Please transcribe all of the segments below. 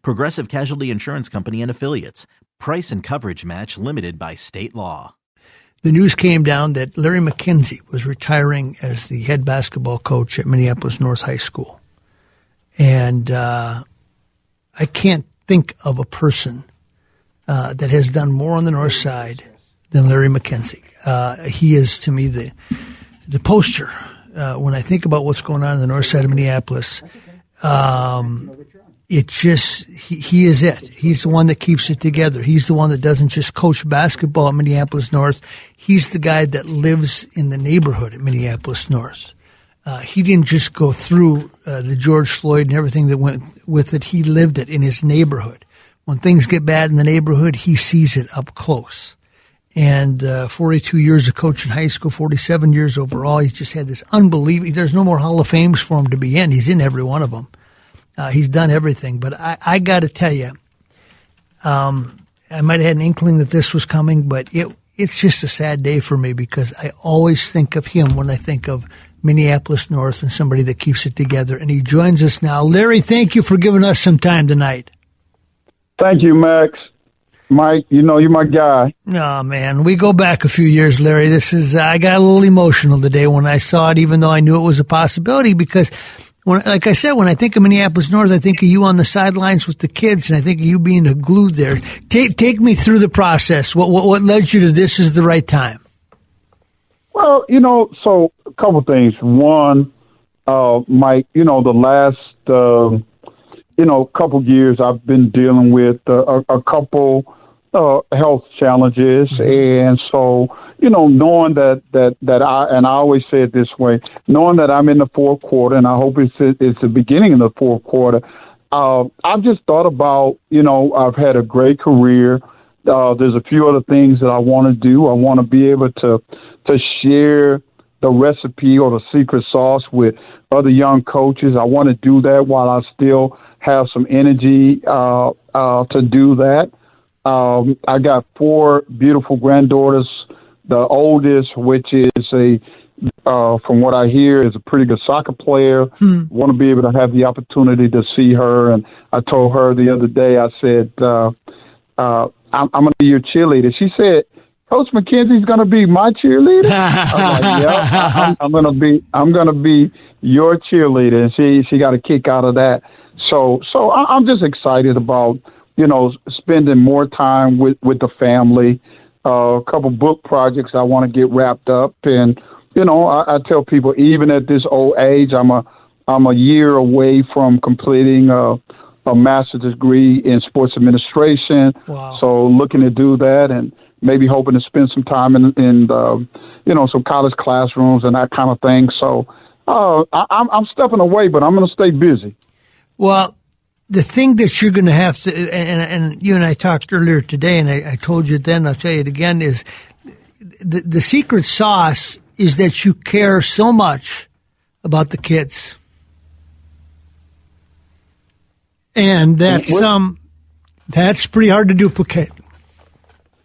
Progressive Casualty Insurance Company and Affiliates. Price and coverage match limited by state law. The news came down that Larry McKenzie was retiring as the head basketball coach at Minneapolis North High School. And uh, I can't think of a person uh, that has done more on the north side than Larry McKenzie. Uh, he is, to me, the the poster uh, when I think about what's going on in the north side of Minneapolis, um, it just he, he, is it. He's the one that keeps it together. He's the one that doesn't just coach basketball at Minneapolis North. He's the guy that lives in the neighborhood at Minneapolis North. Uh, he didn't just go through uh, the George Floyd and everything that went with it. He lived it in his neighborhood. When things get bad in the neighborhood, he sees it up close and uh, 42 years of coaching high school, 47 years overall. He's just had this unbelievable. There's no more Hall of Fames for him to be in. He's in every one of them. Uh, he's done everything. But I, I got to tell you, um, I might have had an inkling that this was coming, but it it's just a sad day for me because I always think of him when I think of Minneapolis North and somebody that keeps it together. And he joins us now. Larry, thank you for giving us some time tonight. Thank you, Max. Mike, you know, you're my guy. Oh man, we go back a few years, Larry. This is I got a little emotional today when I saw it, even though I knew it was a possibility. Because, when, like I said, when I think of Minneapolis North, I think of you on the sidelines with the kids, and I think of you being glued there. Take take me through the process. What what, what led you to this is the right time? Well, you know, so a couple things. One, uh, Mike, you know, the last. Uh, you know, couple years I've been dealing with uh, a, a couple uh, health challenges, mm-hmm. and so you know, knowing that that that I and I always say it this way, knowing that I'm in the fourth quarter, and I hope it's it's the beginning of the fourth quarter. Uh, I've just thought about, you know, I've had a great career. Uh, there's a few other things that I want to do. I want to be able to to share the recipe or the secret sauce with other young coaches. I want to do that while I still have some energy uh, uh, to do that. Um, I got four beautiful granddaughters. The oldest, which is a, uh, from what I hear, is a pretty good soccer player. Hmm. Want to be able to have the opportunity to see her. And I told her the other day, I said, uh, uh, I'm, I'm going to be your cheerleader. She said, Coach McKenzie's going to be my cheerleader. I'm like, yeah, I'm, I'm going to be, I'm going to be your cheerleader. And she, she got a kick out of that. So, so I, I'm just excited about you know, spending more time with with the family. Uh, a couple book projects I want to get wrapped up, and you know, I, I tell people even at this old age, I'm a I'm a year away from completing a, a master's degree in sports administration. Wow. So looking to do that, and maybe hoping to spend some time in in the, you know some college classrooms and that kind of thing. So uh, I, I'm I'm stepping away, but I'm going to stay busy. Well, the thing that you're going to have to, and, and you and I talked earlier today, and I, I told you then, I'll tell you it again, is the, the secret sauce is that you care so much about the kids. And that's um, that's pretty hard to duplicate.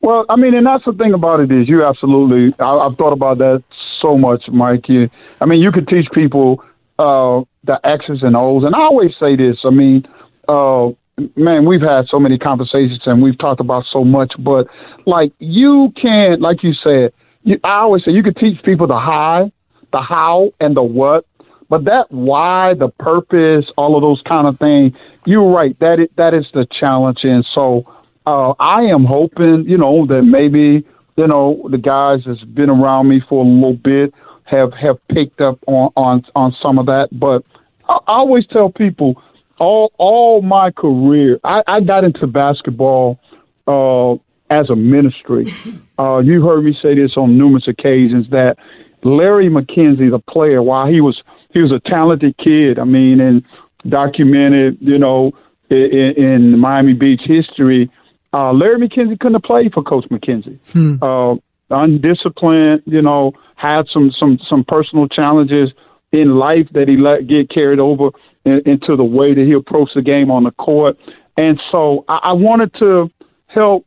Well, I mean, and that's the thing about it is you absolutely. I, have thought about that so much, Mike. You, I mean, you could teach people uh, the X's and O's, and I always say this. I mean, uh, man, we've had so many conversations and we've talked about so much, but like you can't, like you said, you, I always say you can teach people the how, the how, and the what, but that why, the purpose, all of those kind of things. You're right. That is, that is the challenge, and so uh, I am hoping, you know, that maybe you know the guys that's been around me for a little bit have have picked up on on on some of that. But I, I always tell people all all my career, I, I got into basketball uh, as a ministry. Uh, you heard me say this on numerous occasions that Larry McKenzie, the player, while he was he was a talented kid, I mean, and documented, you know, in, in Miami Beach history, uh, Larry McKenzie couldn't have played for Coach McKenzie. Hmm. Uh, undisciplined, you know, had some some some personal challenges in life that he let get carried over into the way that he approached the game on the court. And so I, I wanted to help,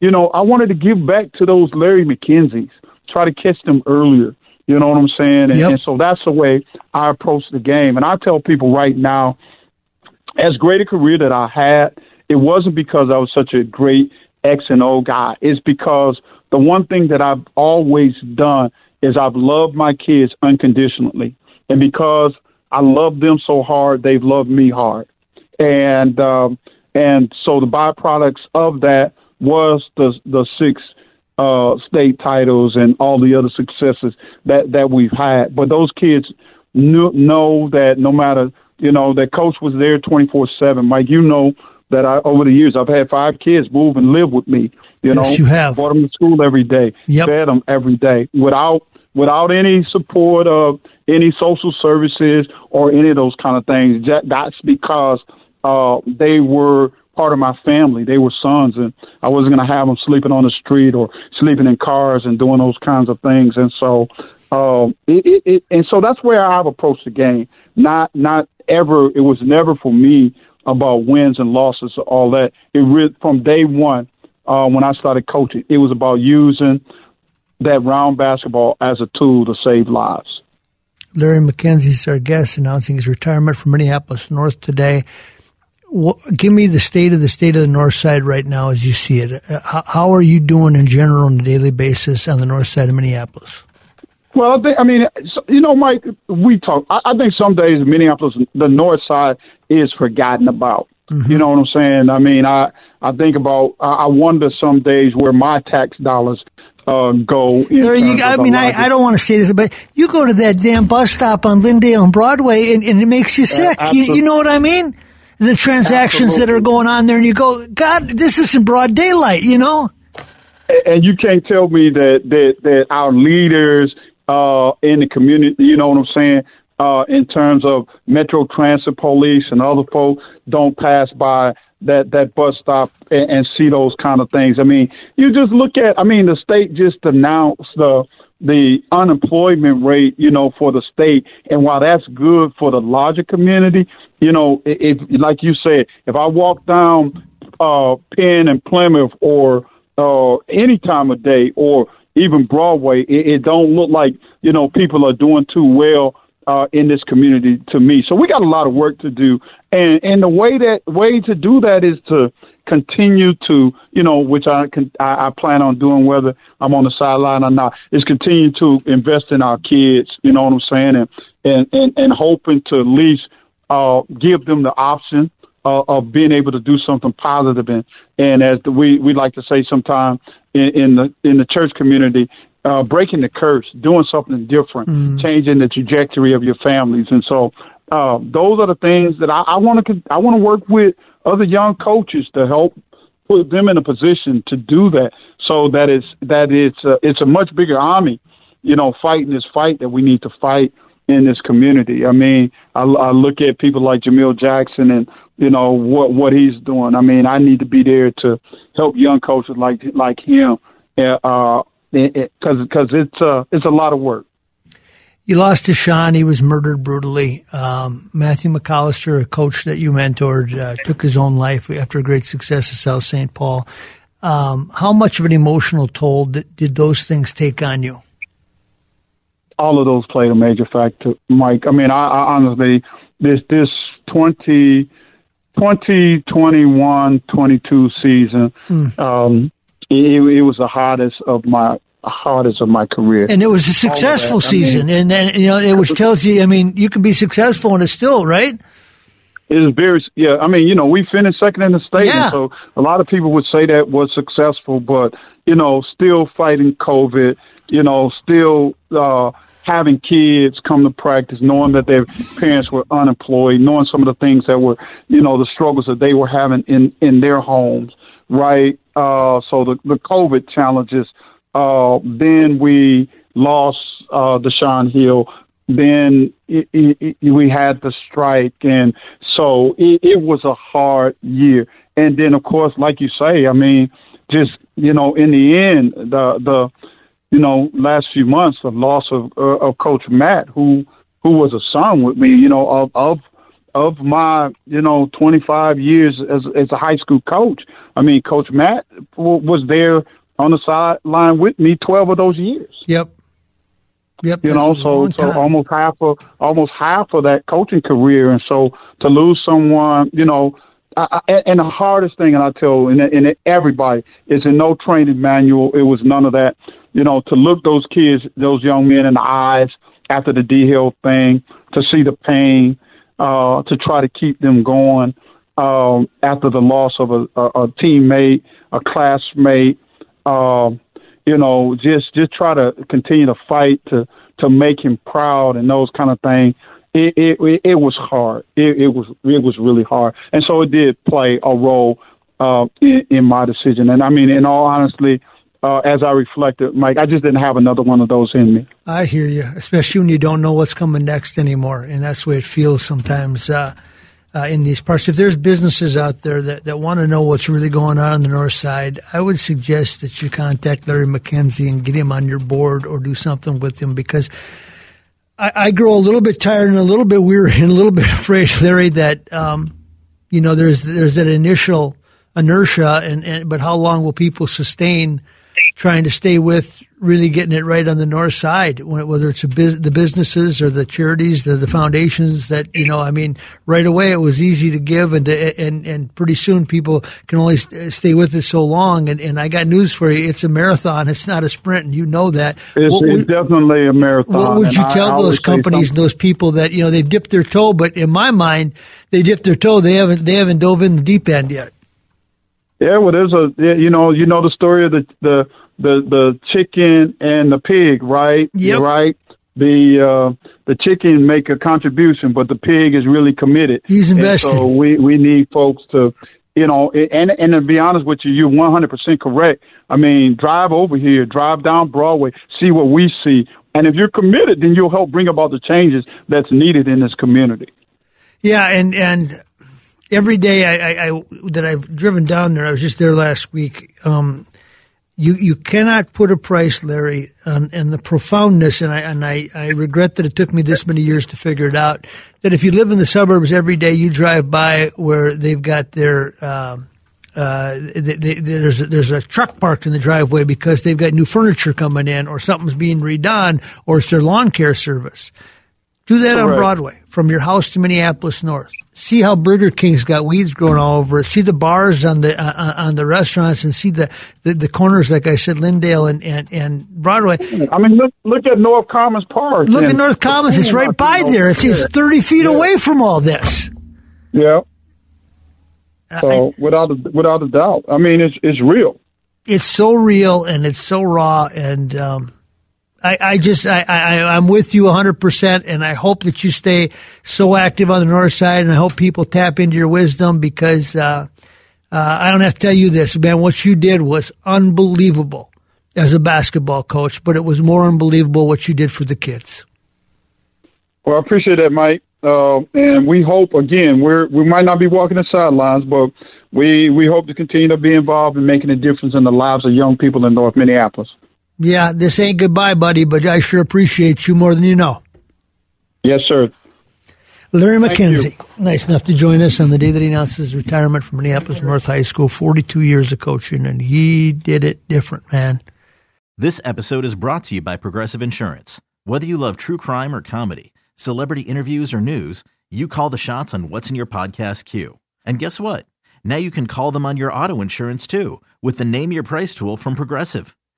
you know, I wanted to give back to those Larry McKenzies, try to catch them earlier. You know what I'm saying? And, yep. and so that's the way I approach the game. And I tell people right now, as great a career that I had, it wasn't because I was such a great X and O guy. It's because the one thing that I've always done is I've loved my kids unconditionally. And because I love them so hard, they've loved me hard. And um, and so the byproducts of that was the the six uh, state titles and all the other successes that that we've had. But those kids knew, know that no matter you know that coach was there twenty four seven. Mike, you know that I over the years I've had five kids move and live with me. You yes, know, you have brought them to school every day, yep. fed them every day without without any support of any social services or any of those kind of things. That's because uh, they were part of my family. They were sons, and I wasn't going to have them sleeping on the street or sleeping in cars and doing those kinds of things. And so, um, it, it, it, and so that's where I've approached the game. Not, not ever. It was never for me about wins and losses or all that. It re- from day one uh, when I started coaching, it was about using that round basketball as a tool to save lives. Larry McKenzie's our guest announcing his retirement from Minneapolis North today give me the state of the state of the north side right now as you see it. Uh, how, how, are you doing in general on a daily basis on the north side of Minneapolis? Well, I, think, I mean, you know, Mike, we talk. I, I think some days Minneapolis, the north side is forgotten about. Mm-hmm. You know what I'm saying? I mean, I I think about. I wonder some days where my tax dollars uh, go. You, I mean, I, I don't want to say this, but you go to that damn bus stop on Lyndale and Broadway, and, and it makes you sick. Uh, you, you, know what I mean? the transactions Absolutely. that are going on there, and you go, God, this is in broad daylight, you know. And you can't tell me that that that our leaders uh, in the community, you know what I'm saying, uh, in terms of Metro Transit Police and other folks, don't pass by that that bus stop and, and see those kind of things. I mean, you just look at. I mean, the state just announced the the unemployment rate, you know, for the state. And while that's good for the larger community, you know, if like you said, if I walk down uh, Penn and Plymouth or uh, any time of day or even Broadway, it, it don't look like you know people are doing too well uh, in this community to me. So we got a lot of work to do, and and the way that way to do that is to continue to, you know, which I can, I, I plan on doing whether I'm on the sideline or not, is continue to invest in our kids. You know what I'm saying, and and and, and hoping to at least uh, give them the option uh, of being able to do something positive. And and as the, we we like to say sometimes in, in the in the church community, uh, breaking the curse, doing something different, mm. changing the trajectory of your families. And so uh, those are the things that I want to I want to work with other young coaches to help put them in a position to do that, so that it's that it's a, it's a much bigger army, you know, fighting this fight that we need to fight in this community. I mean, I, I look at people like Jamil Jackson and you know what what he's doing. I mean, I need to be there to help young coaches like like him, uh, because because it's uh it's a lot of work. You lost Deshaun. He was murdered brutally. Um, Matthew McAllister, a coach that you mentored, uh, took his own life after a great success at South St. Paul. Um, how much of an emotional toll did, did those things take on you? All of those played a major factor, Mike. I mean, I, I honestly, this this 20, 2021 22 season, mm. um, it, it was the hardest of my hardest of my career. And it was a successful season, mean, and then you know, it, which tells you, I mean, you can be successful and it's still right. it is very yeah. I mean, you know, we finished second in the state, Yeah. and so a lot of people would say that was successful, but you know, still fighting COVID. You know, still uh, having kids come to practice, knowing that their parents were unemployed, knowing some of the things that were, you know, the struggles that they were having in in their homes, right? Uh, so the the COVID challenges. Uh, then we lost uh, Deshaun Hill. Then it, it, it, we had the strike, and so it, was a hard year. And then, of course, like you say, I mean, just you know, in the end, the the you know last few months, the loss of uh, of Coach Matt, who who was a son with me, you know, of of of my you know 25 years as as a high school coach. I mean, Coach Matt w- was there on the sideline with me 12 of those years. Yep. Yep. You know, so so almost half of almost half of that coaching career, and so to lose someone, you know, I, I, and the hardest thing, and I tell and, and everybody is in no training manual. It was none of that. You know, to look those kids, those young men in the eyes after the D Hill thing, to see the pain, uh, to try to keep them going um, after the loss of a, a, a teammate, a classmate. Um, you know, just just try to continue to fight to to make him proud and those kind of things. It it it, was hard. It, it was it was really hard, and so it did play a role uh, in, in my decision. And I mean, in all honesty, uh, as I reflected, Mike, I just didn't have another one of those in me. I hear you, especially when you don't know what's coming next anymore, and that's the way it feels sometimes uh, uh, in these parts. If there's businesses out there that, that want to know what's really going on on the north side, I would suggest that you contact Larry McKenzie and get him on your board or do something with him because I, grow a little bit tired and a little bit weary and a little bit afraid, Larry, that um, you know there's there's that initial inertia, and, and but how long will people sustain? Trying to stay with really getting it right on the north side, whether it's bus- the businesses or the charities, the, the foundations that, you know, I mean, right away it was easy to give and, to, and, and pretty soon people can only st- stay with it so long. And, and I got news for you. It's a marathon. It's not a sprint. And you know that. It's, What it's definitely a marathon. what would you tell I those companies, those people that you know they've dipped their toe, but in my mind, they dipped their toe. They haven't they haven't dove in the deep end yet. Yeah, well, there's a you know you know the story of the the the, the chicken and the pig, right? Yep. Right. The uh, the chicken make a contribution, but the pig is really committed. He's And invested. so we we need folks to, you know, and and to be honest with you, you're 100 percent correct. I mean, drive over here, drive down Broadway, see what we see, and if you're committed, then you'll help bring about the changes that's needed in this community. Yeah, and and every day I, I, I that I've driven down there, I was just there last week. Um, you you cannot put a price, Larry, on, the profoundness, and I and I, I regret that it took me this many years to figure it out. That if you live in the suburbs every day, you drive by where they've got their um, uh, they, they, there's there's a truck parked in the driveway because they've got new furniture coming in, or something's being redone, or it's their lawn care service. Do that on. Broadway from your house to Minneapolis North. See how Burger King's got weeds growing all over it. See the bars on the uh, on the restaurants, and see the, the, the corners, like I said, Lyndale and, and, and Broadway. I mean, look look at North Commons Park. Look at North Commons; it's right by there. It's, it's thirty feet away from all this. Yeah. I- So without a, without a doubt, I mean it's it's real. it's so real and it's so raw and um, I, I just I, I I'm with you 100 percent and I hope that you stay so active on the north side and I hope people tap into your wisdom because uh, uh, I don't have to tell you this man what you did was unbelievable as a basketball coach but it was more unbelievable what you did for the kids Well, I appreciate that, Mike. Uh, and we hope again we're we might not be walking the sidelines, but we we hope to continue to be involved in making a difference in the lives of young people in North Minneapolis. Yeah this ain't goodbye buddy but I sure appreciate you more than you know Yes, sir. Larry McKenzie, nice enough to join us on the day that he announced his retirement from Minneapolis North High School. 42 years of coaching, and he did it different, man. This episode is brought to you by Progressive Insurance. Whether you love true crime or comedy, celebrity interviews or news, you call the shots on what's in your podcast queue. And guess what? Now you can call them on your auto insurance too with the Name Your Price tool from Progressive.